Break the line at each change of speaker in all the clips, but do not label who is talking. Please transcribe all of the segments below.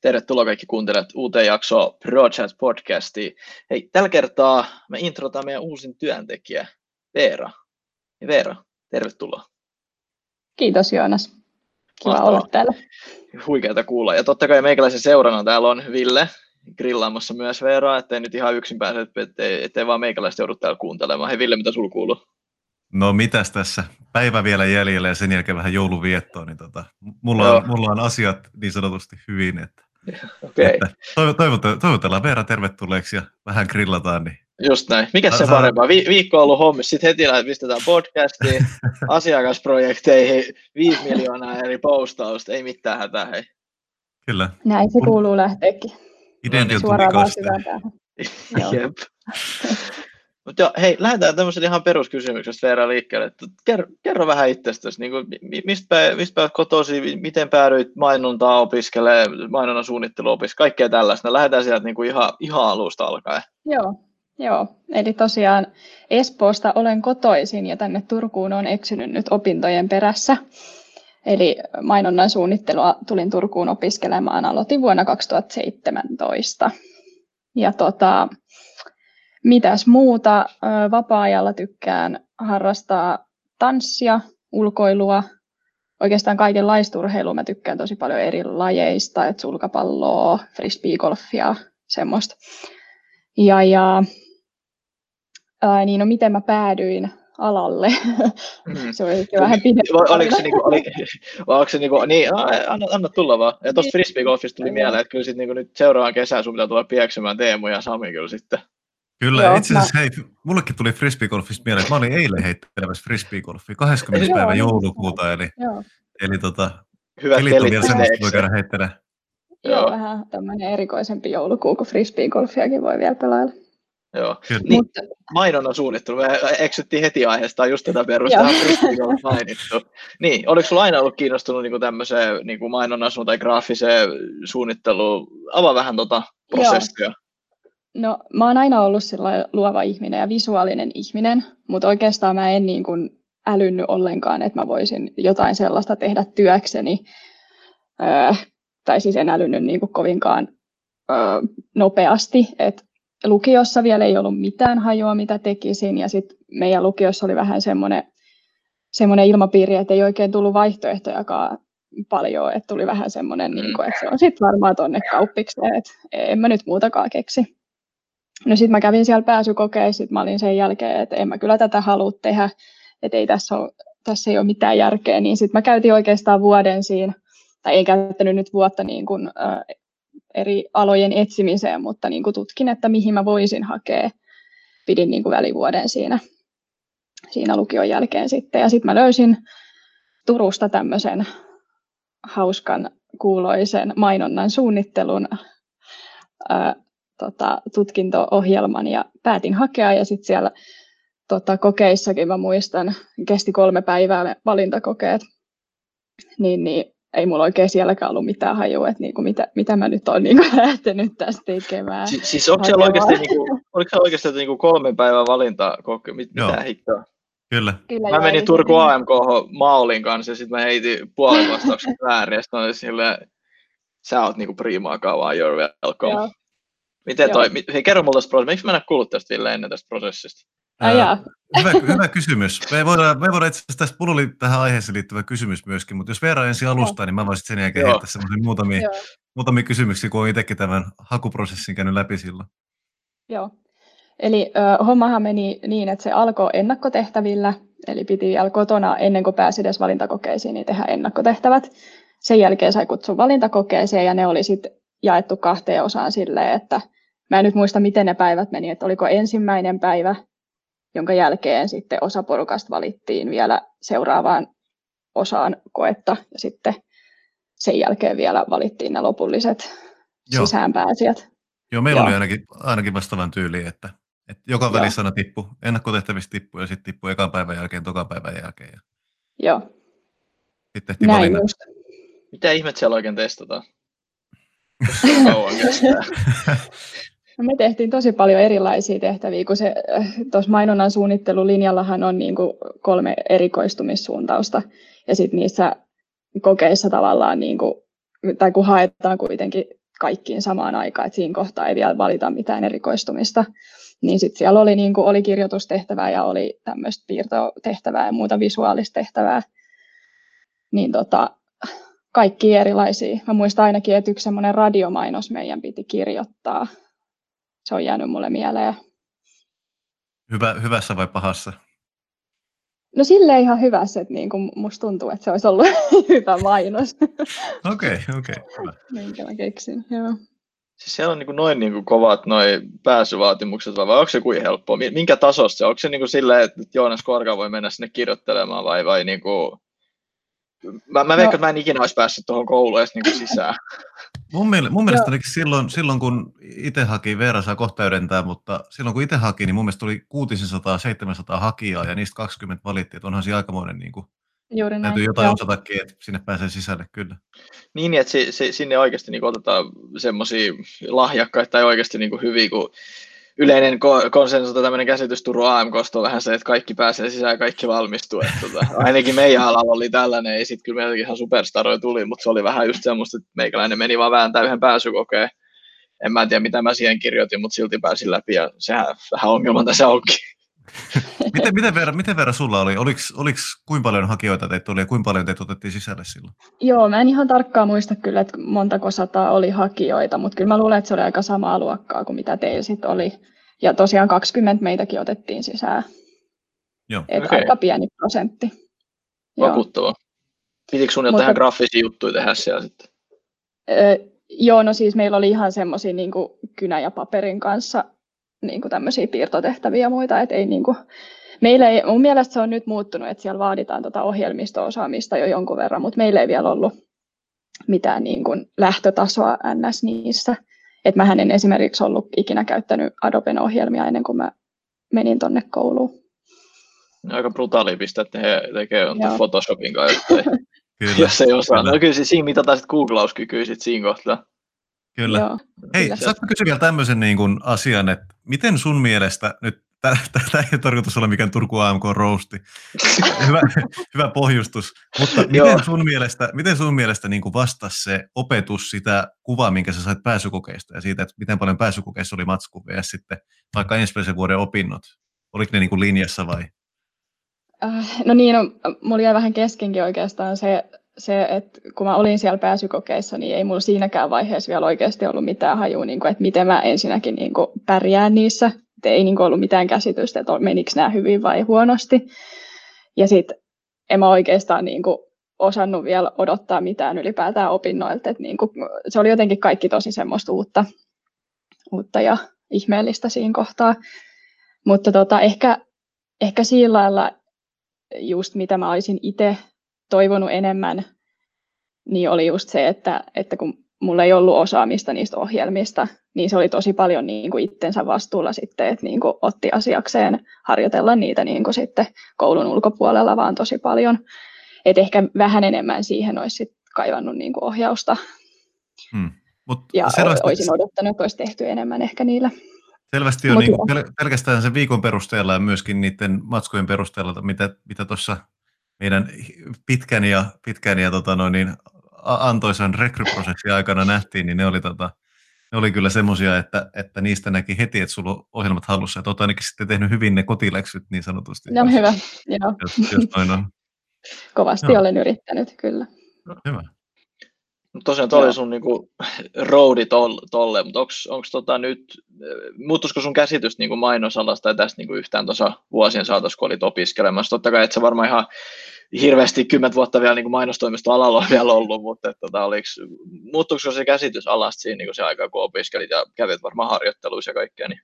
Tervetuloa kaikki kuuntelijat uuteen jaksoon ProChat podcastiin. Hei, tällä kertaa me introtaan meidän uusin työntekijä, Veera. Ja Veera, tervetuloa.
Kiitos Joonas. Kiva Mahtavaa. olla täällä.
Huikeata kuulla. Ja totta kai meikäläisen seurana täällä on Ville grillaamassa myös Veeraa, ettei nyt ihan yksin pääse, ettei, ettei vaan meikäläistä joudu täällä kuuntelemaan. Hei Ville, mitä sulla kuuluu?
No mitäs tässä? Päivä vielä jäljellä ja sen jälkeen vähän jouluviettoa, niin tota, mulla, on, mulla on asiat niin sanotusti hyvin, että, okay. että toivotellaan Veera tervetulleeksi ja vähän grillataan. Niin
Just näin. Mikä se parempaa? Vi- viikko on ollut hommissa, sitten heti lähdet pistetään podcastiin, asiakasprojekteihin, 5 miljoonaa eri postausta, ei mitään hätää, hei.
Kyllä.
Näin se kuuluu lähteekin.
Identioitu
Suoraan vaan syvään päähän.
Jep. Mutta hei, lähdetään tämmöisen ihan peruskysymyksestä Veera liikkeelle. Kerro, kerro vähän itsestäsi, niin kuin, mistä, mistä päivät kotosi, miten päädyit mainontaa opiskelemaan, mainonnan suunnittelu opiskelemaan, kaikkea tällaista. Lähdetään sieltä niin kuin ihan, ihan alusta alkaen.
Joo, joo, eli tosiaan Espoosta olen kotoisin ja tänne Turkuun on eksynyt nyt opintojen perässä. Eli mainonnan suunnittelua tulin Turkuun opiskelemaan, aloitin vuonna 2017. Ja tota, Mitäs muuta? Vapaa-ajalla tykkään harrastaa tanssia, ulkoilua, oikeastaan kaiken laisturheilua. Mä tykkään tosi paljon eri lajeista, että sulkapalloa, frisbeegolfia, semmoista. Ja, ja ää, niin no miten mä päädyin alalle. Mm. se on ehkä vähän pidempi.
Oliko se, niinku, oli, oliko se niinku, niin, anna, anna tulla vaan. Ja tuosta frisbeegolfista tuli mieleen, että kyllä sit niinku nyt seuraavan kesän sun pitää tulla pieksemään Teemu ja Sami kyllä sitten.
Kyllä, Joo, itse asiassa mä... hei, mullekin tuli frisbeegolfista mieleen, että mä olin eilen heittelemässä frisbeegolfia 20. päivä joulukuuta, eli, Joo. eli tota,
Hyvä kelit on vielä
semmoista, voi käydä heittelemään.
Joo, Joo, vähän tämmöinen erikoisempi joulukuu, kun frisbeegolfiakin voi vielä pelailla.
Joo, niin, Mutta... mainonnan suunnittelu, me eksyttiin heti aiheesta, just tätä perustaa frisbeegolf mainittu. Niin, oliko sulla aina ollut kiinnostunut niin tämmöiseen niin mainonnan tai graafiseen suunnitteluun? Avaa vähän tota prosessia. Joo.
No, mä oon aina ollut luova ihminen ja visuaalinen ihminen, mutta oikeastaan mä en niin kuin älynnyt ollenkaan, että mä voisin jotain sellaista tehdä työkseni. Öö, tai siis en älynnyt niin kuin kovinkaan öö, nopeasti. Et lukiossa vielä ei ollut mitään hajoa, mitä tekisin. Ja sitten meidän lukiossa oli vähän semmoinen semmoinen ilmapiiri, että ei oikein tullut vaihtoehtojakaan paljon, että tuli vähän semmoinen, niin kuin, että se on sitten varmaan tuonne kauppikseen, että en mä nyt muutakaan keksi. No sitten mä kävin siellä pääsykokeissa, sit mä olin sen jälkeen, että en mä kyllä tätä halua tehdä, että ei tässä, ole, tässä ei ole mitään järkeä, niin sitten mä käytin oikeastaan vuoden siinä, tai ei käyttänyt nyt vuotta niin kuin, äh, eri alojen etsimiseen, mutta niin kuin tutkin, että mihin mä voisin hakea. Pidin niin kuin välivuoden siinä, siinä lukion jälkeen sitten, ja sitten mä löysin Turusta tämmöisen hauskan kuuloisen mainonnan suunnittelun tota, tutkinto-ohjelman ja päätin hakea ja sitten siellä tota, kokeissakin mä muistan, kesti kolme päivää valintakokeet, niin, niin ei mulla oikein sielläkään ollut mitään hajua, että niinku, mitä, mitä mä nyt olen niinku lähtenyt tästä tekemään.
Si- siis onko siellä oikeasti, niinku, oliko siellä oikeasti niinku kolmen päivän valintakoke, mit, mitä hittoa?
Kyllä.
Kyllä. Mä menin Turku AMK Maulin kanssa ja sitten mä heitin puolen vastauksen väärin ja sitten silleen, sä oot niinku primaa kauan, you're welcome. Joo. Miten toi, hei, kerro mulle tästä prosessista. Miksi mä en kuullut tästä Ville ennen tästä prosessista?
Ää,
hyvä, hyvä kysymys. Me voidaan, me voidaan itse asiassa, tässä mulla oli tähän aiheeseen liittyvä kysymys myöskin, mutta jos Veera ensin alustaa, niin mä voisin sen jälkeen Joo. heittää semmoisia muutamia, muutamia kysymyksiä, kun olen itsekin tämän hakuprosessin käynyt läpi silloin.
Joo. Eli ö, hommahan meni niin, että se alkoi ennakkotehtävillä, eli piti vielä kotona ennen kuin pääsi edes valintakokeisiin, niin tehdä ennakkotehtävät. Sen jälkeen sai kutsun valintakokeeseen ja ne oli sitten jaettu kahteen osaan silleen, että Mä en nyt muista, miten ne päivät meni, että oliko ensimmäinen päivä, jonka jälkeen sitten osa porukasta valittiin vielä seuraavaan osaan koetta ja sitten sen jälkeen vielä valittiin ne lopulliset Joo. sisäänpääsijät.
Joo, meillä Joo. oli ainakin, ainakin vastaavan tyyli, että, että joka välissä aina tippu, ennakkotehtävistä tippu ja sitten tippu ekan päivän jälkeen, toka päivän jälkeen. Ja...
Joo.
Sitten tehtiin Näin
just. Mitä ihmet siellä oikein testataan? Kauan kestää.
No me tehtiin tosi paljon erilaisia tehtäviä, kun se äh, tuossa mainonnan suunnittelulinjallahan on niin kuin kolme erikoistumissuuntausta, ja sitten niissä kokeissa tavallaan, niin kuin, tai kun haetaan kuitenkin kaikkiin samaan aikaan, että siinä kohtaa ei vielä valita mitään erikoistumista. Niin sitten siellä oli, niin kuin, oli kirjoitustehtävää ja oli tämmöistä piirtotehtävää ja muuta visuaalista tehtävää. Niin tota, kaikki erilaisia. Mä muistan ainakin, että yksi semmoinen radiomainos meidän piti kirjoittaa. Se on jäänyt mulle mieleen.
Hyvä, hyvässä vai pahassa?
No sille ihan hyvässä, että niin kuin musta tuntuu, että se olisi ollut hyvä mainos.
Okei, okay, okei.
Minkä mä keksin, joo.
Siis siellä on niin kuin noin niin kuin kovat noin pääsyvaatimukset, vai, vai onko se kuin helppoa? Minkä tasosta se? Onko se niin kuin silleen, että Joonas Korka voi mennä sinne kirjoittelemaan, vai, vai niin kuin Mä, mä veikkaan, no. että mä en ikinä olisi päässyt tuohon kouluun edes niin sisään.
mun, mielestä, mun mielestä silloin, silloin, kun itse haki, Veera saa kohta täydentää, mutta silloin kun itse haki, niin mun mielestä tuli 600-700 hakijaa ja niistä 20 valittiin, että onhan se aikamoinen niin kuin, Juuri näin. Täytyy jotain Joo. osatakin, että sinne pääsee sisälle, kyllä.
Niin, että se, se, sinne oikeasti niin otetaan semmoisia lahjakkaita tai oikeasti niin kuin hyviä, kun yleinen konsensus tai tämmöinen käsitys Turun AMKsta on vähän se, että kaikki pääsee sisään ja kaikki valmistuu. Että tota, ainakin meidän alalla oli tällainen, ei sitten kyllä meiltäkin ihan superstaroja tuli, mutta se oli vähän just semmoista, että meikäläinen meni vaan vääntää yhden pääsykokeen. En mä tiedä, mitä mä siihen kirjoitin, mutta silti pääsin läpi ja sehän vähän ongelma tässä onkin.
miten, miten, verran, miten verran sulla oli? Oliko, oliko kuinka paljon hakijoita teitä tuli ja kuinka paljon teitä otettiin sisälle silloin?
Joo, mä en ihan tarkkaan muista kyllä, että montako sataa oli hakijoita, mutta kyllä mä luulen, että se oli aika samaa luokkaa kuin mitä teillä sitten oli. Ja tosiaan 20 meitäkin otettiin sisään. Joo. Et okay. aika pieni prosentti.
Vakuuttava. Pitikö sun jotain Mutta, graafisia juttuja tehdä siellä sitten?
Öö, joo, no siis meillä oli ihan semmoisia niin kynä ja paperin kanssa niin kuin tämmöisiä piirtotehtäviä ja muita, että ei niin kuin, meillä ei, mun mielestä se on nyt muuttunut, että siellä vaaditaan tota ohjelmisto-osaamista jo jonkun verran, mutta meillä ei vielä ollut mitään niin kuin lähtötasoa ns. niissä. Et mähän en esimerkiksi ollut ikinä käyttänyt Adoben ohjelmia ennen kuin mä menin tonne kouluun.
Aika brutaali pistää, että he tekevät Photoshopin kanssa, Kyllä. jos ei osaa. Kyllä. No kyllä siinä mitataan sitten googlauskykyä sit siinä kohtaa.
Kyllä. Joo, Hei, kyllä. saatko kysyä vielä tämmöisen niin kuin asian, että miten sun mielestä, nyt tämä ei ole tarkoitus olla mikään Turku AMK roasti, hyvä, hyvä pohjustus, mutta miten sun mielestä, miten sun mielestä niin kuin vastasi se opetus sitä kuvaa, minkä sä sait pääsykokeista ja siitä, että miten paljon pääsykokeissa oli matsku ja sitten vaikka ensimmäisen vuoden opinnot, oliko ne niin kuin linjassa vai?
Äh, no niin, no, mulla jäi vähän keskenkin oikeastaan se, se, että kun mä olin siellä pääsykokeissa, niin ei mulla siinäkään vaiheessa vielä oikeasti ollut mitään hajua, niin kuin, että miten mä ensinnäkin niin kuin pärjään niissä. Että ei niin kuin ollut mitään käsitystä, että menikö nämä hyvin vai huonosti. Ja sitten en mä oikeastaan niin kuin osannut vielä odottaa mitään ylipäätään opinnoilta. Että niin kuin, se oli jotenkin kaikki tosi semmoista uutta, uutta ja ihmeellistä siinä kohtaa. Mutta tota, ehkä, ehkä sillä lailla just mitä mä olisin itse toivonut enemmän, niin oli just se, että, että kun mulla ei ollut osaamista niistä ohjelmista, niin se oli tosi paljon niin kuin itsensä vastuulla sitten, että niin kuin otti asiakseen harjoitella niitä niin kuin sitten koulun ulkopuolella vaan tosi paljon. Et ehkä vähän enemmän siihen olisi sit kaivannut niin kuin ohjausta. Hmm. Mut ja selvästi... olisin odottanut, että olisi tehty enemmän ehkä niillä.
Selvästi on niin pel- pelkästään sen viikon perusteella ja myöskin niiden matskujen perusteella, mitä, mitä tuossa meidän pitkän ja, pitkän ja tota noin, niin antoisan rekryprosessin aikana nähtiin, niin ne oli, tota, ne oli kyllä semmoisia, että, että niistä näki heti, että sulla on ohjelmat hallussa. Että olet ainakin sitten tehnyt hyvin ne kotiläksyt niin sanotusti.
No hyvä, joo. Jos, jos noin on. Kovasti joo. olen yrittänyt, kyllä.
No, hyvä.
Tosiaan toi oli sun niinku roadi tolle, mutta onko tota nyt, muuttuisiko sun käsitys niinku mainosalasta tai tästä niinku yhtään tuossa vuosien saatossa, kun olit opiskelemassa? Totta kai et sä varmaan ihan hirveästi kymmentä vuotta vielä niin mainostoimistoalalla on vielä ollut, mutta että, tota, oliks, muuttuiko se käsitys alasta siinä niin se aika, kun opiskelit ja kävit varmaan harjoitteluissa ja kaikkea? Niin?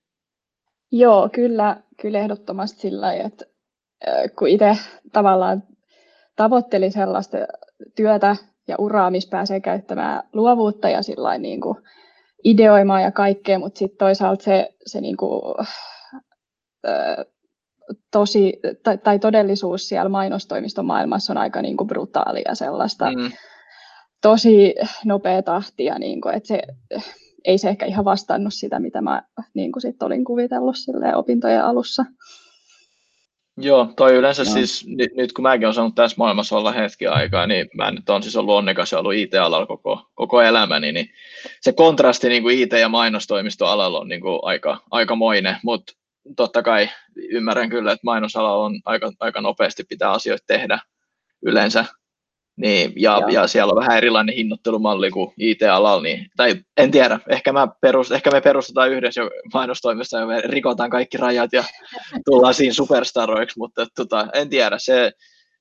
Joo, kyllä, kyllä ehdottomasti sillä että kun itse tavallaan tavoitteli sellaista työtä ja uraa, missä pääsee käyttämään luovuutta ja sillä niin kuin ideoimaan ja kaikkea, mutta sitten toisaalta se, se niin kuin, tosi, tai, tai todellisuus siellä mainostoimiston maailmassa on aika niin kuin brutaalia sellaista mm. tosi nopea tahtia, niin kuin, että se, ei se ehkä ihan vastannut sitä, mitä mä niin kuin sit olin kuvitellut opintojen alussa.
Joo, toi yleensä no. siis, nyt, nyt kun mäkin olen saanut tässä maailmassa olla hetki aikaa, niin mä nyt on siis ollut onnekas ja ollut IT-alalla koko, koko elämäni, niin se kontrasti niin kuin IT- ja mainostoimistoalalla on niin kuin aika, aikamoinen, mutta totta kai ymmärrän kyllä, että mainosalalla on aika, aika nopeasti pitää asioita tehdä yleensä, niin, ja, ja, siellä on vähän erilainen hinnoittelumalli kuin IT-alalla, niin, tai en tiedä, ehkä, mä perust, ehkä me perustetaan yhdessä jo mainostoimessa ja me rikotaan kaikki rajat ja tullaan siinä superstaroiksi, mutta tota, en tiedä, se,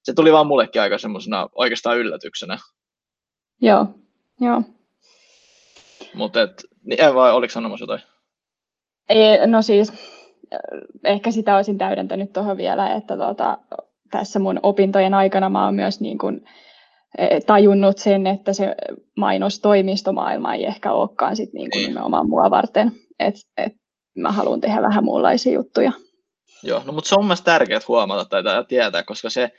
se tuli vaan mullekin aika semmoisena oikeastaan yllätyksenä.
Joo, joo.
Mutta niin, vai oliko sanomassa jotain?
Ei, no siis, ehkä sitä olisin täydentänyt tuohon vielä, että tuota, tässä mun opintojen aikana mä oon myös niin kuin, tajunnut sen, että se mainostoimistomaailma ei ehkä olekaan sit niin kuin nimenomaan mua varten, että et mä haluan tehdä vähän muunlaisia juttuja.
Joo, no mutta se on myös tärkeää huomata tai tietää, koska se,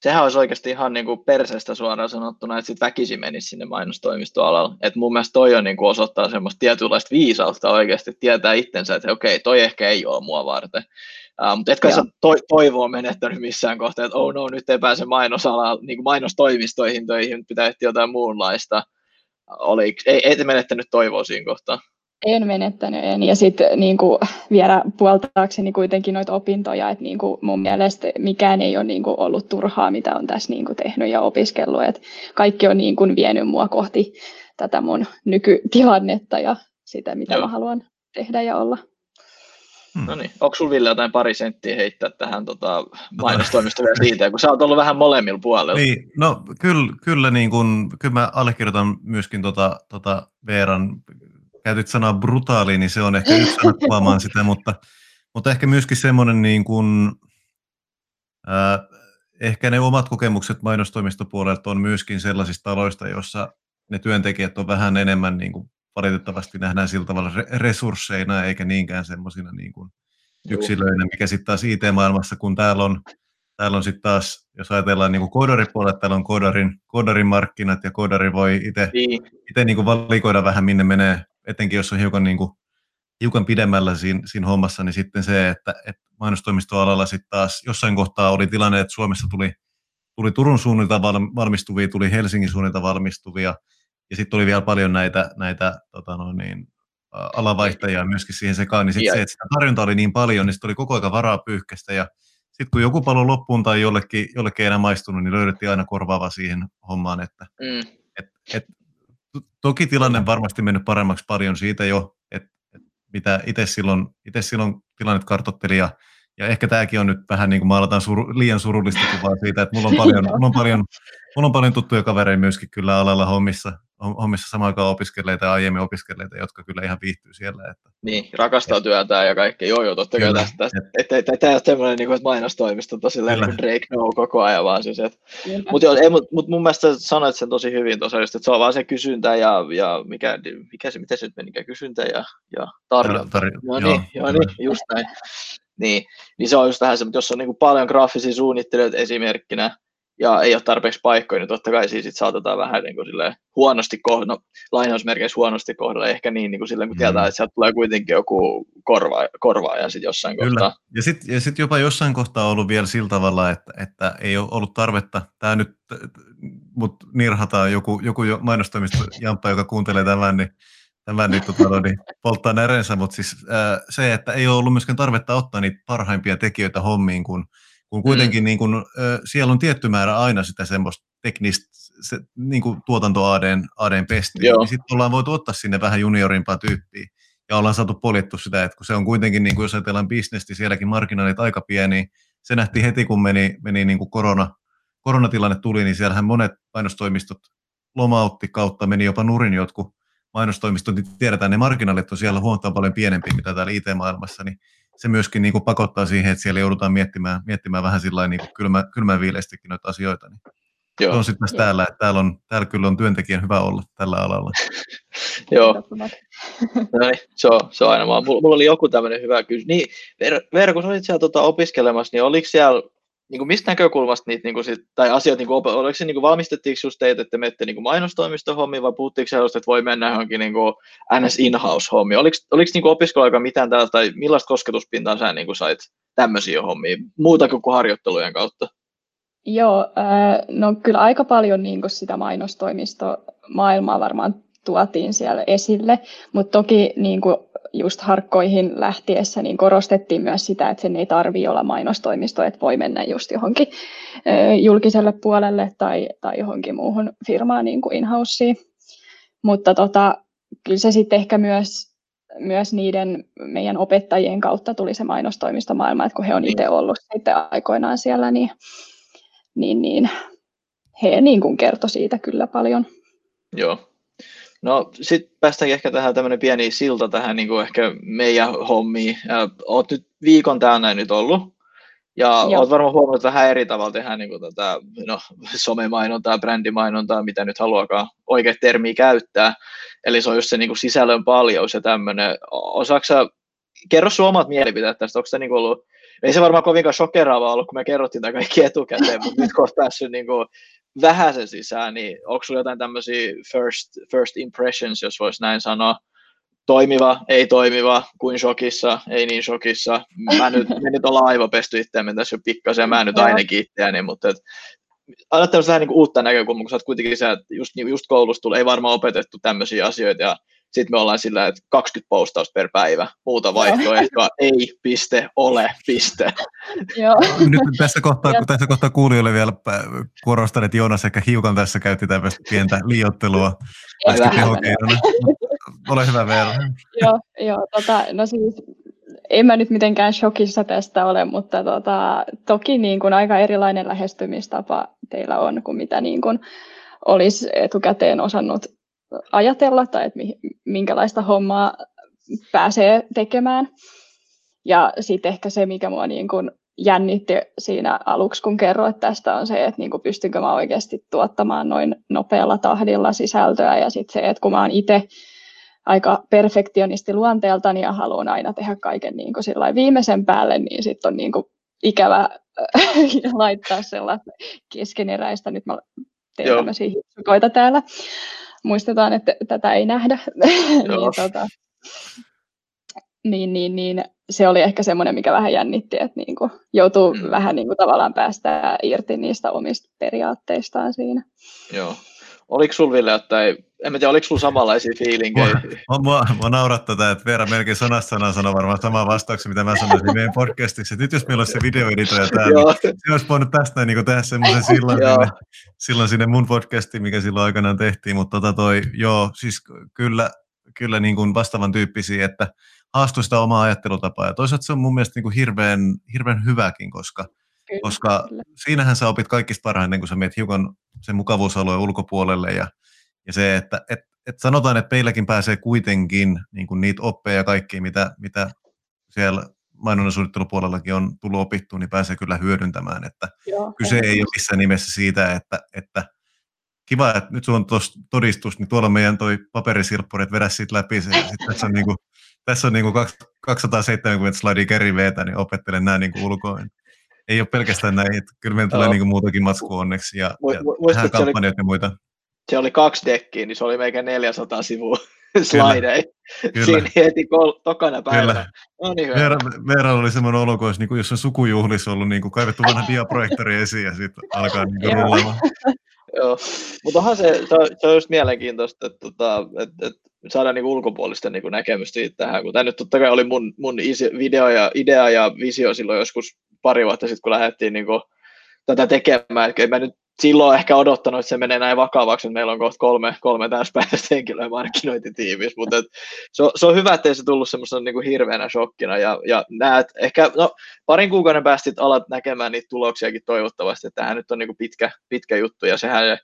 sehän olisi oikeasti ihan niin kuin perseestä suoraan sanottuna, että sitten väkisi menisi sinne mainostoimistoalalle. Et mun mielestä toi on niin kuin osoittaa semmoista tietynlaista viisautta oikeasti, tietää itsensä, että okei, toi ehkä ei ole mua varten. Uh, mutta etkä sä to, toivoa menettänyt missään kohtaa, että oh no, nyt ei pääse mainosala, niin kuin mainostoimistoihin töihin, pitää etsiä jotain muunlaista. Oli, ei, ei menettänyt toivoa siinä kohtaa.
En menettänyt, en. Ja sitten niin kuin, vielä puoltaakseni kuitenkin noita opintoja, että niin kuin, mun mielestä mikään ei ole niin kuin, ollut turhaa, mitä on tässä niin kuin, tehnyt ja opiskellut. Et kaikki on niin kuin, vienyt mua kohti tätä mun nykytilannetta ja sitä, mitä Joo. mä haluan tehdä ja olla.
Hmm. No niin, onko sinulla Ville jotain pari senttiä heittää tähän tota, mainostoimistoon vielä siitä, kun sä oot ollut vähän molemmilla puolella?
Niin, no kyllä, kyllä, niin kun, kyllä mä allekirjoitan myöskin tota, tota Veeran, käytit sanaa brutaali, niin se on ehkä yksi sana kuvaamaan sitä, mutta, mutta ehkä myöskin semmoinen niin kuin, äh, ehkä ne omat kokemukset mainostoimistopuolelta on myöskin sellaisista taloista, joissa ne työntekijät on vähän enemmän niin kuin valitettavasti nähdään sillä tavalla resursseina eikä niinkään semmoisina niin kuin yksilöinä, mikä sitten taas IT-maailmassa, kun täällä on, täällä on sitten taas, jos ajatellaan niin koodaripuolella, täällä on koodarin, koodarin markkinat ja koodari voi itse niin. niin valikoida vähän minne menee, etenkin jos on hiukan, niin kuin, hiukan pidemmällä siinä, siinä hommassa, niin sitten se, että, että mainostoimistoalalla sitten taas jossain kohtaa oli tilanne, että Suomessa tuli, tuli Turun suunnilta valmistuvia, tuli Helsingin suunnilta valmistuvia, ja sitten tuli vielä paljon näitä, näitä tota no niin, alavaihtajia myöskin siihen sekaan, niin sitten se, että sitä tarjonta oli niin paljon, niin sitten oli koko ajan varaa pyyhkästä, ja sitten kun joku palo loppuun tai jollekin, jollekin ei enää maistunut, niin löydettiin aina korvaava siihen hommaan, että mm. et, et, toki tilanne varmasti mennyt paremmaksi paljon siitä jo, että et mitä itse silloin, itse silloin tilannet kartotteli, ja, ja ehkä tämäkin on nyt vähän niin kuin maalataan suru, liian surullista kuvaa siitä, että mulla on paljon, mulla on paljon, mulla on paljon tuttuja kavereita myöskin kyllä alalla hommissa, hommissa samaan aikaan opiskeleita ja aiemmin opiskeleita, jotka kyllä ihan viihtyy siellä. Että...
Niin, rakastaa työtään ja kaikkea. Joo, joo, totta kai tästä. tästä että et, et, et, tämmöinen niin kuin, mainostoimisto tosiaan niin kuin Drake no koko ajan vaan siis. Mutta mut, mut mun mielestä sanoit sen tosi hyvin tuossa, että se on vaan se kysyntä ja, ja mikä, mikä se, miten se nyt meni, kysyntä ja, ja tarjonta. Tar- tar- joo, niin, joo, niin, just näin. Niin, niin se on just vähän se, mutta jos on niin kuin paljon graafisia suunnittelijoita esimerkkinä, ja ei ole tarpeeksi paikkoja, niin totta kai siis saatetaan vähän niin kuin huonosti kohdalla, no, lainausmerkeissä huonosti kohdalla, ehkä niin, niin kuin silleen, kun mm. tietää, että sieltä tulee kuitenkin joku korva, korvaaja sitten jossain Kyllä. kohtaa.
Ja sitten ja sit jopa jossain kohtaa on ollut vielä sillä tavalla, että, että ei ole ollut tarvetta, tämä nyt, mut nirhataan joku, joku mainostoimisto Jamppa, joka kuuntelee tämän, niin tämän niin, tota, niin polttaa närensä, mutta siis äh, se, että ei ole ollut myöskään tarvetta ottaa niitä parhaimpia tekijöitä hommiin, kun kun kuitenkin mm. niin kun, siellä on tietty määrä aina sitä semmoista teknistä se, niin kuin tuotanto ADn, ADn pestiä, niin sitten ollaan voitu ottaa sinne vähän juniorimpaa tyyppiä. Ja ollaan saatu poljettu sitä, että kun se on kuitenkin, niin kuin jos ajatellaan bisnesti, sielläkin marginaalit aika pieni, se nähtiin heti, kun meni, meni niin kuin korona, koronatilanne tuli, niin siellähän monet mainostoimistot lomautti kautta, meni jopa nurin jotkut mainostoimistot, niin tiedetään, ne marginaalit on siellä huomattavasti paljon pienempi, mitä täällä IT-maailmassa, niin se myöskin niin kuin pakottaa siihen, että siellä joudutaan miettimään, miettimään vähän sillä niin kuin kylmä, kylmäviileistikin noita asioita. Niin Joo. Se on sitten täällä, että täällä, on, täällä kyllä on työntekijän hyvä olla tällä alalla.
Joo, no niin, se, on, se on aina vaan. Mulla, mulla oli joku tämmöinen hyvä kysymys. Niin, Veera, kun olit siellä tota, opiskelemassa, niin oliko siellä niin kuin mistä näkökulmasta niitä, niin kuin sit, tai asiat, niin kuin, oliko se niin kuin valmistettiinko just teitä, että menette niin mainostoimistohommiin, vai puhuttiinko sellaista, että voi mennä johonkin niin kuin NS in-house-hommiin? Oliko, oliko niin opiskeluaika mitään tällaista, tai millaista kosketuspintaa sä niin kuin sait tämmöisiä hommia, muuta kuin harjoittelujen kautta?
Joo, no kyllä aika paljon niin kuin sitä mainostoimistomaailmaa varmaan tuotiin siellä esille, mutta toki niin kuin just harkkoihin lähtiessä niin korostettiin myös sitä, että sen ei tarvitse olla mainostoimisto, että voi mennä just johonkin julkiselle puolelle tai, tai johonkin muuhun firmaan niin kuin in Mutta tota, kyllä se sitten ehkä myös, myös niiden meidän opettajien kautta tuli se mainostoimistomaailma, että kun he on itse ollut sitten aikoinaan siellä, niin, niin, niin he niin kuin kertoi siitä kyllä paljon.
Joo, No sitten päästään ehkä tähän tämmöinen pieni silta tähän niin kuin ehkä meidän hommiin. Olet nyt viikon täällä nyt ollut ja Joo. olet varmaan huomannut, vähän eri tavalla tehdään niin kuin tätä no, somemainontaa, brändimainontaa, mitä nyt haluakaan oikein termiä käyttää. Eli se on just se niin kuin sisällön paljous ja tämmöinen. Osaatko kerro sun omat mielipiteet tästä, onko se niin kuin ollut ei se varmaan kovinkaan shokeraavaa ollut, kun me kerrottiin tämä kaikki etukäteen, mutta nyt kun olet päässyt niin kuin vähäsen sisään, niin onko sinulla jotain tämmöisiä first, first impressions, jos voisi näin sanoa, toimiva, ei toimiva, kuin shokissa, ei niin shokissa. Mä nyt, me nyt ollaan aivan pesty itseämme tässä jo pikkasen, mä nyt ainakin itseäni, mutta et, anna tämmöistä vähän niin uutta näkökulmaa, kun sä oot kuitenkin se, että just, just koulusta tulee, ei varmaan opetettu tämmöisiä asioita, ja sitten me ollaan sillä, että 20 postausta per päivä, muuta vaihtoehtoa, ei, piste, ole, piste.
Joo. Nyt tässä kohtaa, kun tässä kohtaa kuulijoille vielä korostan, että Joonas ehkä hiukan tässä käytti tämmöistä pientä liiottelua Ole hyvä Veera.
joo, joo tota, no siis en mä nyt mitenkään shokissa tästä ole, mutta tota, toki niin kuin aika erilainen lähestymistapa teillä on kuin mitä niin kuin olisi etukäteen osannut ajatella tai että minkälaista hommaa pääsee tekemään. Ja sitten ehkä se, mikä mua niin kuin jännitti siinä aluksi, kun kerroit tästä, on se, että niin kuin pystynkö mä oikeasti tuottamaan noin nopealla tahdilla sisältöä. Ja sitten se, että kun mä oon itse aika perfektionisti luonteeltani ja haluan aina tehdä kaiken niin kuin viimeisen päälle, niin sitten on niin kuin ikävä laittaa sellaista keskeneräistä. Nyt mä teen Joo. tämmöisiä täällä muistetaan, että tätä ei nähdä. niin, tota, niin, niin, niin, se oli ehkä semmoinen, mikä vähän jännitti, että niin kuin joutuu mm. vähän niin kuin tavallaan päästä irti niistä omista periaatteistaan siinä.
Joo. Oliko sulla Ville jotain, en tiedä, oliko sulla samanlaisia fiilinkejä?
Mua, mua, mua naurattaa tätä, että Veera melkein sanasta sanaa sanoo varmaan samaa vastauksen, mitä mä sanoisin meidän podcastiksi. Nyt jos meillä olisi se videoeditoja täällä, niin se olisi voinut tästä niin tehdä semmoisen silloin, sinne, silloin sinne mun podcastiin, mikä silloin aikanaan tehtiin. Mutta tota toi, joo, siis kyllä, kyllä niin kuin vastaavan tyyppisiä, että haastoi sitä omaa ajattelutapaa. Ja toisaalta se on mun mielestä niin kuin hirveän, hirveän hyväkin, koska – koska siinähän sä opit kaikista parhaiten, kun sä meet hiukan sen mukavuusalueen ulkopuolelle ja, ja se, että et, et sanotaan, että meilläkin pääsee kuitenkin niin kuin niitä oppeja ja kaikkia, mitä, mitä siellä mainonnan suunnittelupuolellakin on tullut opittua, niin pääsee kyllä hyödyntämään. Että Joo, kyse ei ole missään nimessä siitä, että, että kiva, että nyt sulla on tuossa todistus, niin tuolla on meidän toi paperisilppuri, että vedä siitä läpi se. Sit tässä on, niinku, tässä on niinku 270 slidea kerri veetä, niin opettelen nämä niinku ulkoin ei ole pelkästään näin, että kyllä meillä tulee niin muutakin matskua onneksi ja, ja vähän kampanjoita ja muita.
Se oli kaksi dekkiä, niin se oli meikä 400 sivua slideja. Siinä heti kol- tokana päivänä.
No niin, Veera, Veera oli semmoinen olo, kun niin jos on sukujuhlissa ollut niin kuin kaivettu vanha diaprojektori esiin ja sitten alkaa niin kuin rullaamaan.
Joo, mutta onhan se, se, on, se on just mielenkiintoista, että, että, että, että saadaan niin ulkopuolista niin näkemystä siitä tähän, kun tämä nyt totta kai oli mun, mun video ja idea ja visio silloin joskus pari vuotta sitten, kun lähdettiin niin kuin, tätä tekemään. Et mä nyt silloin ehkä odottanut, että se menee näin vakavaksi, että meillä on kohta kolme, kolme täyspäiväistä henkilöä markkinointitiimissä, mutta et, se, on, se, on hyvä, ettei se tullut semmoisena niin kuin hirveänä shokkina, ja, ja näet, ehkä no, parin kuukauden päästä alat näkemään niitä tuloksiakin toivottavasti, että tämähän nyt on niin kuin pitkä, pitkä juttu, ja sehän,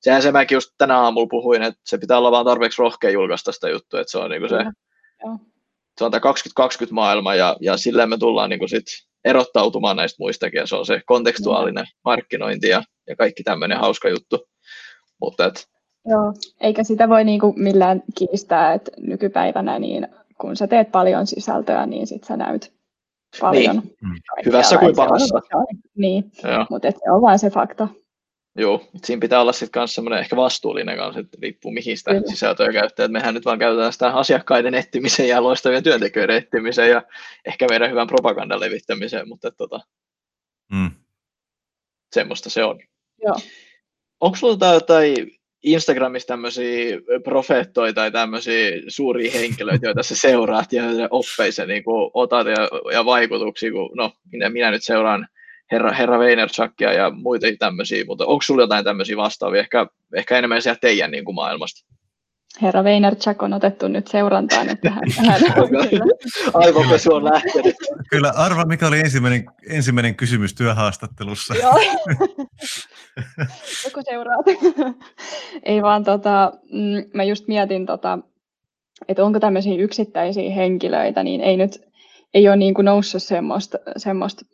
sehän se mäkin just tänä aamulla puhuin, että se pitää olla vaan tarpeeksi rohkea julkaista sitä juttua, että se on niin kuin se, se on tämä 2020 maailma, ja, ja silleen me tullaan niin kuin sit erottautumaan näistä muistakin, ja se on se kontekstuaalinen mm. markkinointi ja, ja kaikki tämmöinen hauska juttu. Mutta et...
Joo, eikä sitä voi niinku millään kiistää, että nykypäivänä niin kun sä teet paljon sisältöä, niin sit sä näyt paljon. Niin.
Hyvässä kuin pahassa.
niin, mutta se on vain se fakta.
Joo, siinä pitää olla sitten myös semmoinen ehkä vastuullinen kanssa, että riippuu mihin sitä Kyllä. sisältöä käyttää. Et mehän nyt vaan käytetään sitä asiakkaiden etsimiseen ja loistavien työntekijöiden etsimiseen ja ehkä meidän hyvän propagandan levittämiseen, mutta tota, mm. semmoista se on.
Joo.
Onko sinulla jotain Instagramissa tämmöisiä profeettoja tai tämmöisiä suuria henkilöitä, joita sä seuraat ja oppeissa niin otat ja, ja vaikutuksia, kun no, minä, minä nyt seuraan herra, herra Vaynerchukia ja muita tämmöisiä, mutta onko sulla jotain tämmöisiä vastaavia, ehkä, ehkä enemmän sieltä teidän niin kuin maailmasta?
Herra Vaynerchuk on otettu nyt seurantaan, että hän, hän
Aivopesu on lähtenyt.
Kyllä, arva mikä oli ensimmäinen, ensimmäinen kysymys työhaastattelussa.
Joo. Joku seuraat? Ei vaan, tota, mm, mä just mietin, tota, että onko tämmöisiä yksittäisiä henkilöitä, niin ei nyt ei ole niin kuin noussut semmoista, semmoista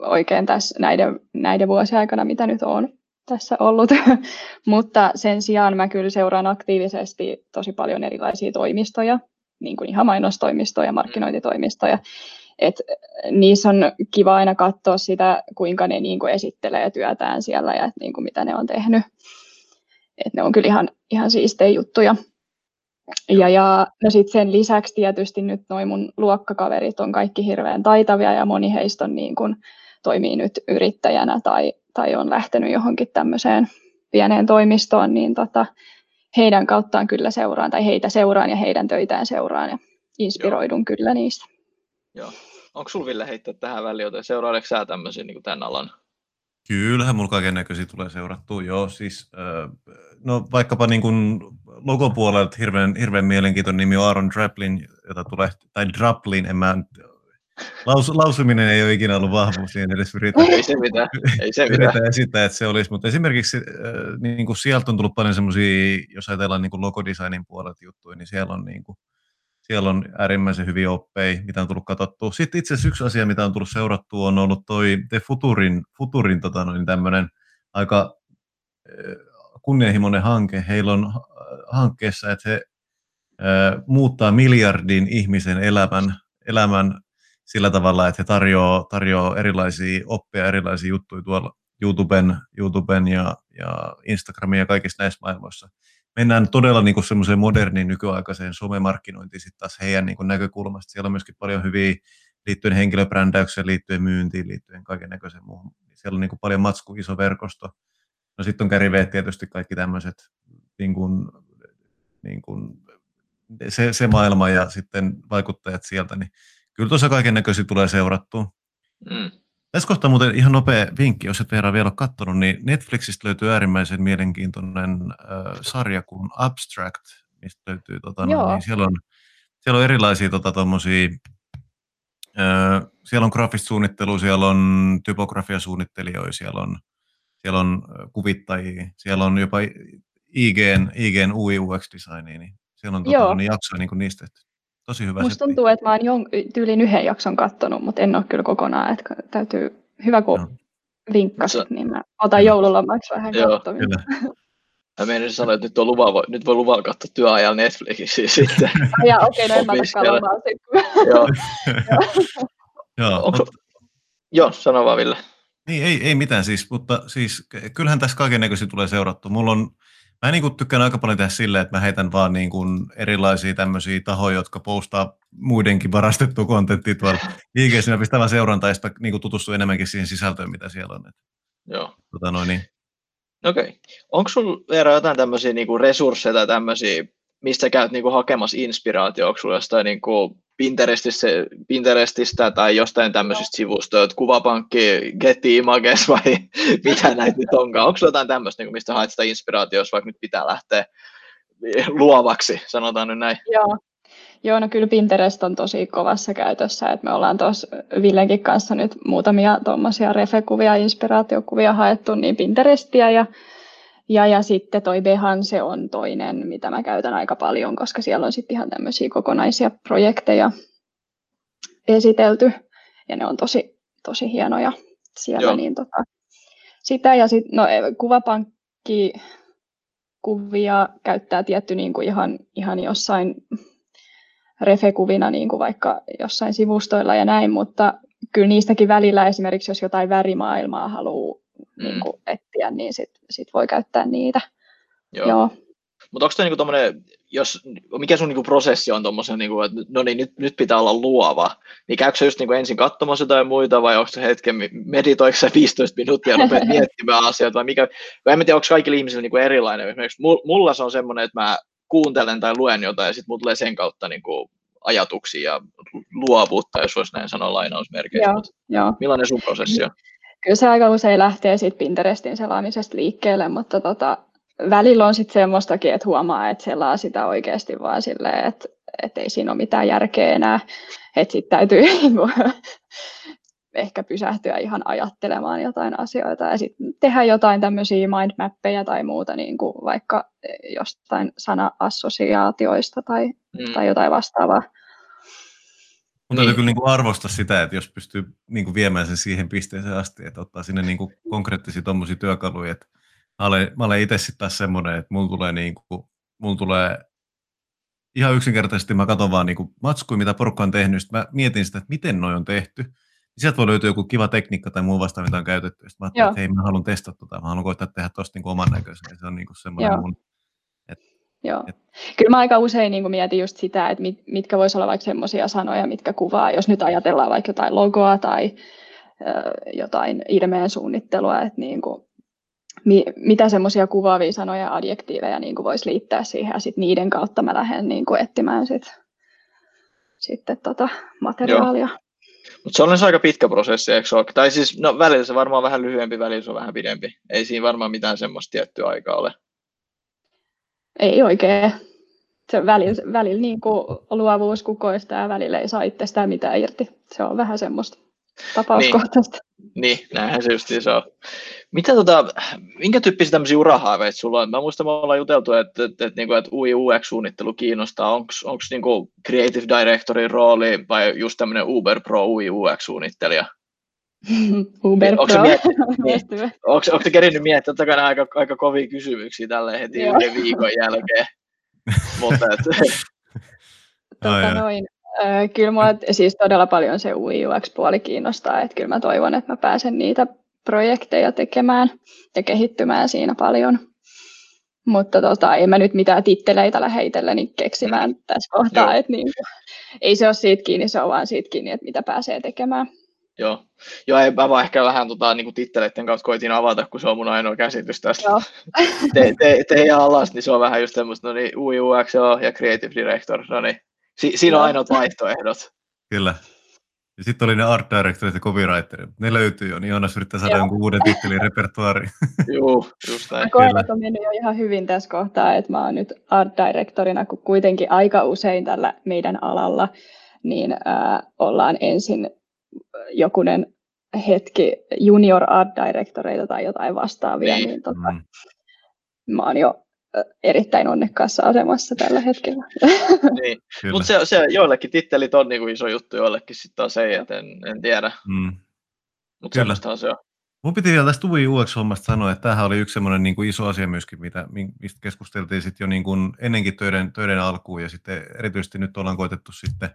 oikein tässä näiden, näiden vuosien aikana, mitä nyt on tässä ollut. Mutta sen sijaan mä kyllä seuraan aktiivisesti tosi paljon erilaisia toimistoja, niin kuin ihan mainostoimistoja, markkinointitoimistoja. Et niissä on kiva aina katsoa sitä, kuinka ne niin kuin esittelee työtään siellä ja et niin kuin mitä ne on tehnyt. Et ne on kyllä ihan, ihan siistejä juttuja. Ja, ja no sit sen lisäksi tietysti nyt noin mun luokkakaverit on kaikki hirveän taitavia ja moni heistä on niin kuin, toimii nyt yrittäjänä tai, tai on lähtenyt johonkin tämmöiseen pieneen toimistoon, niin tota, heidän kauttaan kyllä seuraan, tai heitä seuraan ja heidän töitään seuraan ja inspiroidun Joo. kyllä niistä.
Joo. Onko sinulla Ville heittää tähän väliin, joten seuraatko sä tämmöisiä niin tämän alan?
Kyllähän mulla kaiken näköisiä tulee seurattua, joo. Siis, no vaikkapa niin kuin logopuolelta hirveän, hirveän mielenkiintoinen nimi on Aaron Draplin, jota tulee, tai Draplin, en mä Laus, lausuminen ei ole ikinä ollut vahvuus, niin edes yritä,
ei se mitään. Ei se mitään.
esittää, että se olisi. Mutta esimerkiksi äh, niin kuin sieltä on tullut paljon semmoisia, jos ajatellaan niin kuin logodesignin puolelta juttuja, niin siellä on, niin kuin, siellä on äärimmäisen hyviä oppeja, mitä on tullut katsottua. Sitten itse asiassa yksi asia, mitä on tullut seurattua, on ollut toi The Futurin, Futurin tota, niin tämmöinen aika äh, kunnianhimoinen hanke. Heillä on hankkeessa, että he äh, muuttaa miljardin ihmisen elämän, elämän sillä tavalla, että he tarjoaa, tarjoaa erilaisia oppia, erilaisia juttuja tuolla YouTuben, YouTuben ja, ja Instagramin ja kaikissa näissä maailmoissa. Mennään todella niin kuin semmoiseen moderniin nykyaikaiseen somemarkkinointiin sitten taas heidän niin kuin näkökulmasta. Siellä on myöskin paljon hyviä liittyen henkilöbrändäykseen, liittyen myyntiin, liittyen kaiken näköiseen muuhun. Siellä on niin kuin paljon matsku, iso verkosto. No sitten on käriveet tietysti kaikki tämmöiset niin kuin, niin kuin se, se maailma ja sitten vaikuttajat sieltä, niin kyllä tuossa kaiken näköisiä tulee seurattua. Mm. Tässä kohtaa muuten ihan nopea vinkki, jos et Veera vielä ole katsonut, niin Netflixistä löytyy äärimmäisen mielenkiintoinen äh, sarja kuin Abstract, mistä löytyy, tota, no, niin siellä, on, siellä on erilaisia tota, tommosia, äh, siellä on graafista suunnittelua, siellä on typografiasuunnittelijoita, siellä on, siellä on kuvittajia, siellä on jopa IGN, IGN UI UX-designia, niin siellä on tota, niin jaksoja niin niistä tehty. Tosi hyvä
Musta tuntuu, että mä oon jon, tyylin yhden jakson kattonut, mutta en ole kyllä kokonaan. Että täytyy, hyvä kun no. vinkkasit, niin mä otan joululomaksi vähän katsomista.
Mä menin sanoa, että nyt, on luva, nyt voi luvalla katsoa työajalla Netflixiä sitten.
ja okei, okay, no en mä takaa lomaa
Joo. Joo, Onko, Joo, sano vaan Ville.
Niin, ei, ei mitään siis, mutta siis kyllähän tässä kaiken tulee seurattu. Mulla on Mä niin kuin tykkään aika paljon tehdä silleen, että mä heitän vaan niin kuin erilaisia tämmöisiä tahoja, jotka postaa muidenkin varastettua kontenttia tuolla liikeessä. Mä pistän vaan seurantaa ja niin kuin tutustuu enemmänkin siihen sisältöön, mitä siellä on.
Joo.
Tota noin, niin.
Okei. Okay. Onko sulla Veera jotain tämmöisiä niin kuin resursseja tai tämmöisiä, mistä käyt niin kuin hakemassa inspiraatio? Onko sulla jostain niin kuin Pinterestistä, Pinterestistä tai jostain tämmöisistä sivustoista, kuvapankki, Getty Images vai mitä näitä nyt onkaan? Onko jotain tämmöistä, niin mistä haet sitä inspiraatiota, jos vaikka nyt pitää lähteä luovaksi, sanotaan nyt näin?
Joo. Joo, no kyllä Pinterest on tosi kovassa käytössä, että me ollaan tuossa Villenkin kanssa nyt muutamia tuommoisia refekuvia, inspiraatiokuvia haettu niin Pinterestia ja ja, ja sitten toi Behance on toinen, mitä mä käytän aika paljon, koska siellä on sitten ihan tämmöisiä kokonaisia projekteja esitelty, ja ne on tosi, tosi hienoja siellä. Joo. Niin tota, sitä ja sitten no, kuvapankki kuvia käyttää tietty niin kuin ihan, ihan jossain refekuvina niin kuin vaikka jossain sivustoilla ja näin, mutta kyllä niistäkin välillä esimerkiksi, jos jotain värimaailmaa haluaa mm. niin kuin etsiä niin sitten sit voi käyttää niitä.
Joo. Joo. Mutta onko niinku tommonen, jos, mikä sun niinku prosessi on tuommoisen, niinku, että no niin, nyt, nyt pitää olla luova, niin käykö se just niinku ensin katsomassa jotain muita vai onko se hetken, meditoiko se 15 minuuttia ja rupeat miettimään asioita vai mikä, vai en tiedä, onko kaikilla ihmisillä niinku erilainen, esimerkiksi mulla se on semmoinen, että mä kuuntelen tai luen jotain ja sitten mulla tulee sen kautta niinku ajatuksia ja luovuutta, jos voisi näin sanoa lainausmerkeissä. Joo, joo. Millainen sun prosessi on?
Kyllä se aika usein lähtee siitä Pinterestin selaamisesta liikkeelle, mutta tota, välillä on sitten semmoistakin, että huomaa, että selaa sitä oikeasti vaan silleen, että, että ei siinä ole mitään järkeä enää. Että sitten täytyy niinku ehkä pysähtyä ihan ajattelemaan jotain asioita ja sitten tehdä jotain tämmöisiä mindmappeja tai muuta, niin kuin vaikka jostain sana-assosiaatioista tai, mm. tai jotain vastaavaa.
Mutta niin. kyllä niin kuin arvostaa sitä, että jos pystyy niin kuin viemään sen siihen pisteeseen asti, että ottaa sinne niin kuin konkreettisia tuommoisia työkaluja. Että mä olen, mä olen itse sitten taas semmoinen, että mulla tulee, niin kuin, mulla tulee ihan yksinkertaisesti, mä katson vaan niin kuin matskuja, mitä porukka on tehnyt, sitten mä mietin sitä, että miten noi on tehty. Sieltä voi löytyä joku kiva tekniikka tai muu vastaava, mitä on käytetty. Sitten mä ajattelin, että hei, mä haluan testata tota, mä haluan koittaa tehdä tosta niin oman näköisen. Se on niin kuin semmoinen Joo. mun
Joo. Kyllä mä aika usein niin mietin just sitä, että mit, mitkä voisi olla vaikka semmoisia sanoja, mitkä kuvaa, jos nyt ajatellaan vaikka jotain logoa tai ö, jotain ilmeen suunnittelua, että niin kuin, mi, mitä semmoisia kuvaavia sanoja ja adjektiiveja niin voisi liittää siihen ja sitten niiden kautta mä lähden niin kuin etsimään sit, sitten tota materiaalia.
Mutta se on aika pitkä prosessi, eikö ole? Tai siis, no välillä se varmaan vähän lyhyempi, välillä se on vähän pidempi. Ei siinä varmaan mitään semmoista tiettyä aikaa ole.
Ei oikein. Se välillä, välillä niin kuin luovuus kukoistaa ja välillä ei saa itsestään mitään irti. Se on vähän semmoista tapauskohtaista.
Niin, niin näinhän se just se on. Mitä tota, minkä tyyppisiä tämmöisiä urahaaveita sulla on? Mä muistan, me ollaan juteltu, että, että, että, että, että UI UX-suunnittelu kiinnostaa. Onko niin Creative Directorin rooli vai just tämmöinen Uber Pro UI UX-suunnittelija?
Uber Pro.
Niin, onko, onko kerinyt miettiä, totta kai aika, aika kovia kysymyksiä tälle heti yhden viikon jälkeen. Mutta, et...
tota, noin. Kyllä minua siis todella paljon se UI UX-puoli kiinnostaa, että kyllä mä toivon, että mä pääsen niitä projekteja tekemään ja kehittymään siinä paljon. Mutta tota, en mä nyt mitään titteleitä lähde itselleni keksimään tässä kohtaa, että niin, ei se ole siitä kiinni, se on vaan siitä kiinni, että mitä pääsee tekemään.
Joo, Joo ei, mä vaan ehkä vähän tota, niin kuin titteleiden kautta koitin avata, kun se on mun ainoa käsitys tästä. Joo. te, te, te alas, niin se on vähän just semmoista, no niin, UI, UX ja Creative Director, no niin, si, siinä on ainoat vaihtoehdot.
Kyllä. Ja sitten oli ne art directorit ja copywriterit. Ne löytyy jo, niin Joonas yrittää saada Joo. jonkun uuden tittelin repertuariin.
Joo, just näin. Mä
koen, että on mennyt jo ihan hyvin tässä kohtaa, että mä oon nyt art directorina, kun kuitenkin aika usein tällä meidän alalla, niin äh, ollaan ensin jokunen hetki junior art directoreita tai jotain vastaavia, niin, tota, mm. mä oon jo erittäin onnekkaassa asemassa tällä hetkellä.
Niin. Mutta se, se, joillekin tittelit on niinku iso juttu, joillekin sitten taas ei, et en, en tiedä. Mm. Mutta semmoistahan se on.
Mun piti vielä tästä UI UX-hommasta sanoa, että tämähän oli yksi semmoinen niin kuin iso asia myöskin, mitä, mistä keskusteltiin sitten jo niin kuin ennenkin töiden, töiden alkuun ja sitten erityisesti nyt ollaan koitettu sitten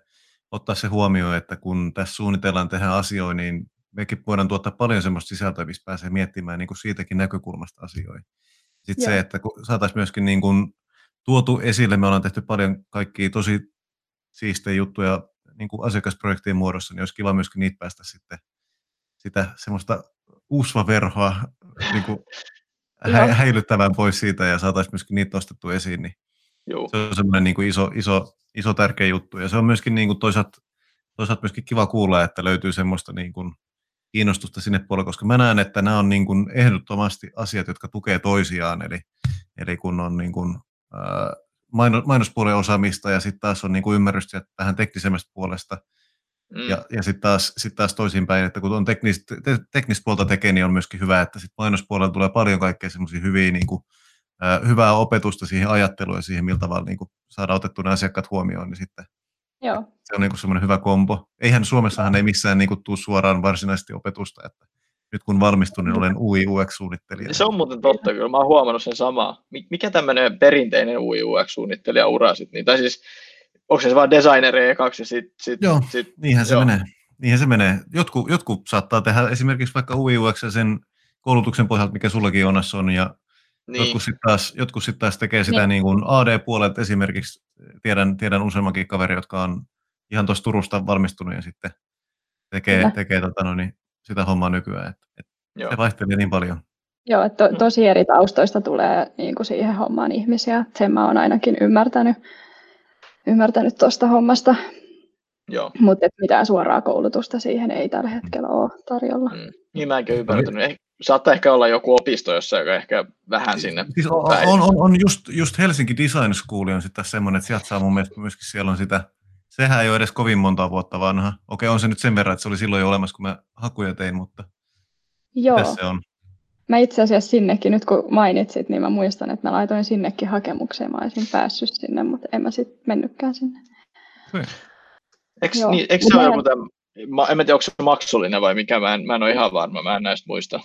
ottaa se huomioon, että kun tässä suunnitellaan tehdä asioita, niin mekin voidaan tuottaa paljon semmoista sisältöä, missä pääsee miettimään niin kuin siitäkin näkökulmasta asioita. Sitten Joo. se, että kun saataisiin myöskin niin kuin tuotu esille, me ollaan tehty paljon kaikkia tosi siistejä juttuja niin kuin asiakasprojektien muodossa, niin olisi kiva myöskin niitä päästä sitten sitä semmoista uusvaverhoa niin kuin hä- häilyttävän pois siitä ja saataisiin myöskin niitä nostettu esiin, niin Joo. se on semmoinen niin kuin iso, iso, iso tärkeä juttu. Ja se on myöskin niin kuin toisaalta, toisaalta myöskin kiva kuulla, että löytyy semmoista niin kuin kiinnostusta sinne puolelle, koska mä näen, että nämä on niin kuin ehdottomasti asiat, jotka tukee toisiaan, eli, eli kun on niin kuin, ää, mainospuolen osaamista ja sitten taas on niin kuin ymmärrystä tähän teknisemmästä puolesta, mm. ja, ja sitten taas, sit taas toisinpäin, että kun on teknistä, te, teknistä puolta tekee, niin on myöskin hyvä, että sitten mainospuolella tulee paljon kaikkea semmoisia hyviä niin kuin, hyvää opetusta siihen ajatteluun ja siihen, miltä tavalla niin kuin saada otettu ne asiakkaat huomioon, niin sitten Joo. Se on niin semmoinen hyvä kombo. Eihän Suomessahan ei missään niin kuin, tuu suoraan varsinaisesti opetusta, että nyt kun valmistun, niin olen UI UX-suunnittelija.
Se on muuten totta, kyllä mä oon huomannut sen samaa. Mikä tämmöinen perinteinen UI UX-suunnittelija ura sitten? Niin, tai siis, onko se vaan designeri kaksi ja sitten... Sit,
joo, sit, niinhän se joo. menee. Niinhän se menee. Jotkut, jotkut saattaa tehdä esimerkiksi vaikka UI UX sen koulutuksen pohjalta, mikä sullakin Jonas on, ja niin. jotkut sitten taas, jotkut sit taas tekee sitä niin. Niin kuin AD-puolet esimerkiksi, tiedän, tiedän useammankin kaveri, jotka on ihan tuossa Turusta valmistunut ja sitten tekee, tekee tota, no, niin, sitä hommaa nykyään. Et, et se vaihtelee niin paljon.
Joo, että to, mm. tosi eri taustoista tulee niin kuin siihen hommaan ihmisiä. Sen mä oon ainakin ymmärtänyt, ymmärtänyt tuosta hommasta. Mutta mitään suoraa koulutusta siihen ei tällä hetkellä ole tarjolla. Mm.
Niin mäkin ymmärtänyt. Saattaa ehkä olla joku opisto, jossa joka ehkä vähän sinne
siis on, on, on, on, just, just Helsinki Design School on sitten semmoinen, että sieltä saa mun mielestä myöskin siellä on sitä, sehän ei ole edes kovin monta vuotta vanha. Okei, on se nyt sen verran, että se oli silloin jo olemassa, kun mä hakuja tein, mutta
Joo. se on? Mä itse asiassa sinnekin, nyt kun mainitsit, niin mä muistan, että mä laitoin sinnekin hakemukseen. Mä olisin päässyt sinne, mutta en mä sitten mennytkään sinne.
Eikö, niin, eikö se ole joku tämän, en mä tiedä, onko se maksullinen vai mikä, mä en, mä en ole ihan varma, mä en näistä muista.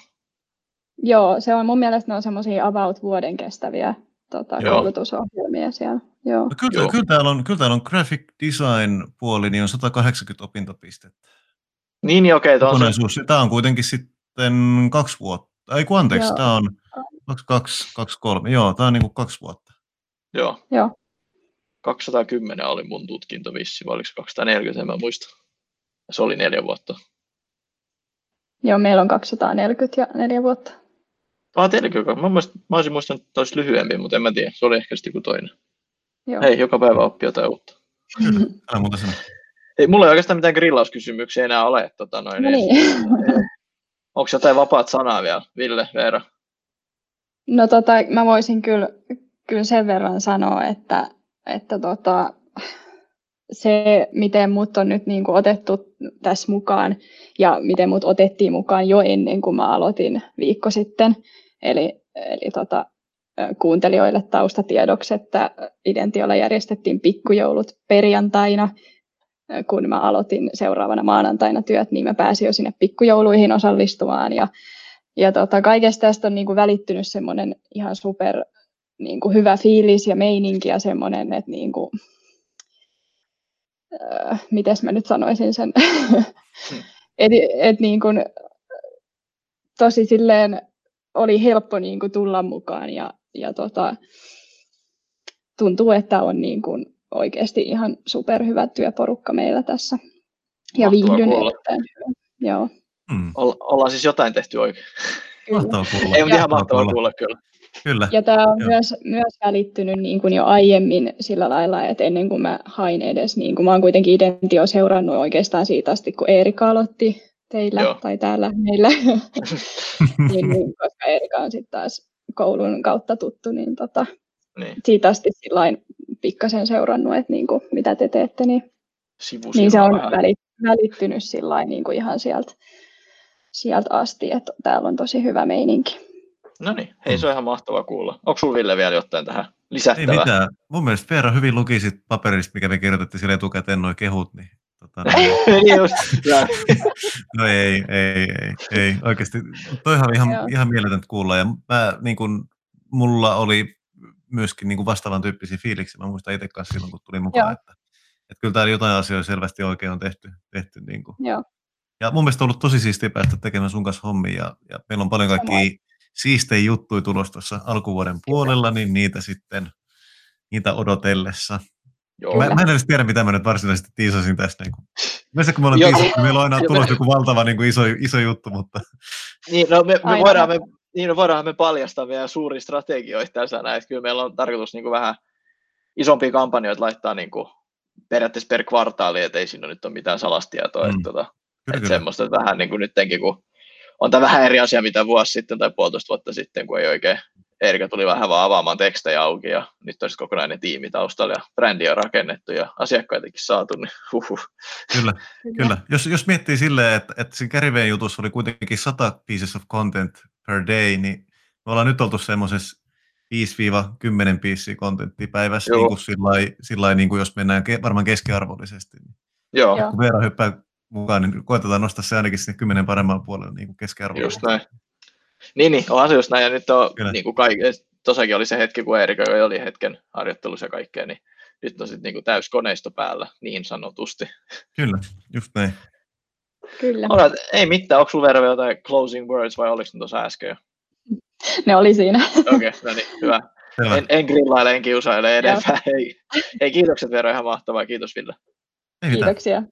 Joo, se on mun mielestä ne on semmoisia about vuoden kestäviä tota, koulutusohjelmia siellä. Joo. No
kyllä, Joo. Kyllä, täällä on, kyllä täällä on graphic design puoli, niin on 180 opintopistettä.
Niin, niin okei. Okay,
Tämä on kuitenkin sitten kaksi vuotta. Ei kun anteeksi, Joo. tämä on kaksi, kaksi, kaksi, kolme. Joo, tämä on niin kuin kaksi vuotta.
Joo.
Joo.
210 oli mun tutkinto vissi, vai oliko se 240, en mä muista. Se oli neljä vuotta.
Joo, meillä on 240 ja neljä vuotta.
Ah, teilläkö? Mä, muist, mä olisin muistanut, että olisi lyhyempi, mutta en mä tiedä. Se oli ehkä sitten joku toinen. Joo. Hei, joka päivä oppii jotain uutta.
Älä muuta sanoa.
Ei, mulla ei oikeastaan mitään grillauskysymyksiä enää ole. Tota noin, no niin. Onko jotain vapaat sanaa vielä, Ville, Veera?
No tota, mä voisin kyllä, kyllä sen verran sanoa, että, että tota, se, miten mut on nyt niin kuin otettu tässä mukaan ja miten mut otettiin mukaan jo ennen kuin mä aloitin viikko sitten. Eli, eli tota, kuuntelijoille taustatiedoksi, että Identiolla järjestettiin pikkujoulut perjantaina. Kun mä aloitin seuraavana maanantaina työt, niin mä pääsin jo sinne pikkujouluihin osallistumaan. Ja, ja tota, kaikesta tästä on niin kuin välittynyt semmoinen ihan super niin kuin hyvä fiilis ja meininki ja semmoinen, että niin kuin, äh, miten mä nyt sanoisin sen, hmm. et, et niin kuin, tosi silleen oli helppo niin kuin tulla mukaan ja, ja tota, tuntuu, että on niin kuin oikeasti ihan superhyvä työporukka meillä tässä. Ja viihdyn erittäin hyvä. Joo.
Hmm. ollaan siis jotain tehty oikein.
Mahtavaa kuulla.
Ei, mutta ihan mahtavaa kuulla kyllä.
Kyllä.
Ja tämä on myös, myös välittynyt niin kuin jo aiemmin sillä lailla, että ennen kuin mä hain edes, niin kuin mä oon kuitenkin Identio seurannut oikeastaan siitä asti, kun Eerika aloitti teillä Joo. tai täällä meillä, niin, niin, koska Eerika on sitten taas koulun kautta tuttu, niin, tota, niin. siitä asti sillain pikkasen seurannut, että niin kuin, mitä te teette, niin, niin se on välit, välittynyt sillain, niin kuin ihan sieltä, sieltä asti, että täällä on tosi hyvä meininki.
No niin, hei se on ihan mahtavaa kuulla. Onko sinulla Ville vielä jotain tähän lisättävää?
Ei mitään. Mun mielestä Veera hyvin luki sit paperista, mikä me kirjoitettiin sille etukäteen noin kehut, niin Tota,
just,
no ei, ei, ei, ei, oikeasti. Toihan ihan, ihan mieletöntä kuulla. Ja mä, niin kun, mulla oli myöskin niin kuin vastaavan tyyppisiä fiiliksiä. Mä muistan itse kanssa silloin, kun tuli mukaan, että, että kyllä täällä jotain asioita selvästi oikein on tehty. tehty niin kuin.
Joo.
Ja mun mielestä on ollut tosi siistiä päästä tekemään sun kanssa hommia. Ja, ja meillä on paljon kaikkia siistejä juttuja tulossa tuossa alkuvuoden puolella, niin niitä sitten niitä odotellessa. Joo. Mä, mä en edes tiedä, mitä mä nyt varsinaisesti tiisasin tästä. Niin kuin. Yleensä kun me ollaan tiisattu, meillä on aina tulossa joku valtava niin kuin iso, iso juttu, mutta...
Niin, no me, me voidaan, me, niin no voidaan me paljastaa meidän suuria strategioita tässä näin, että kyllä meillä on tarkoitus niin kuin vähän isompia kampanjoita laittaa niin kuin periaatteessa per kvartaali, että ei siinä nyt ole mitään salastietoa. Mm. Että, tota, että semmoista, että vähän niin kuin nyttenkin, kun on tämä vähän eri asia, mitä vuosi sitten tai puolitoista vuotta sitten, kun ei oikein Erika tuli vähän vaan avaamaan tekstejä auki ja nyt olisi kokonainen tiimi taustalla ja brändi on rakennettu ja asiakkaitakin saatu, niin huhuh.
Kyllä, kyllä. Jos, jos miettii silleen, että, että siinä Käriveen jutussa oli kuitenkin 100 pieces of content per day, niin me ollaan nyt oltu semmoisessa 5-10 piisiä kontenttia päivässä, niin kuin sillai, sillai, niin kuin jos mennään ke, varmaan keskiarvollisesti. Niin
Joo.
Kun Veera hyppää mukaan, niin koetetaan nostaa se ainakin sinne kymmenen paremman puolelle niin kuin keskiarvollisesti.
Just näin. Niin, niin, onhan se just näin, ja nyt on, niin kuin kaikki, tossakin oli se hetki, kun Erika oli hetken harjoittelussa ja kaikkea, niin nyt on sitten niin täys koneisto päällä, niin sanotusti.
Kyllä, just näin.
Kyllä.
Alright, ei mitään, onko sulla vielä jotain closing words vai oliko ne tuossa äsken jo?
Ne oli siinä.
Okei, okay, no niin, hyvä. Selvä. En, en grillaile, en kiusaile enempää. Hei, hei, kiitokset Veera, ihan mahtavaa. Kiitos Ville.
Kiitoksia.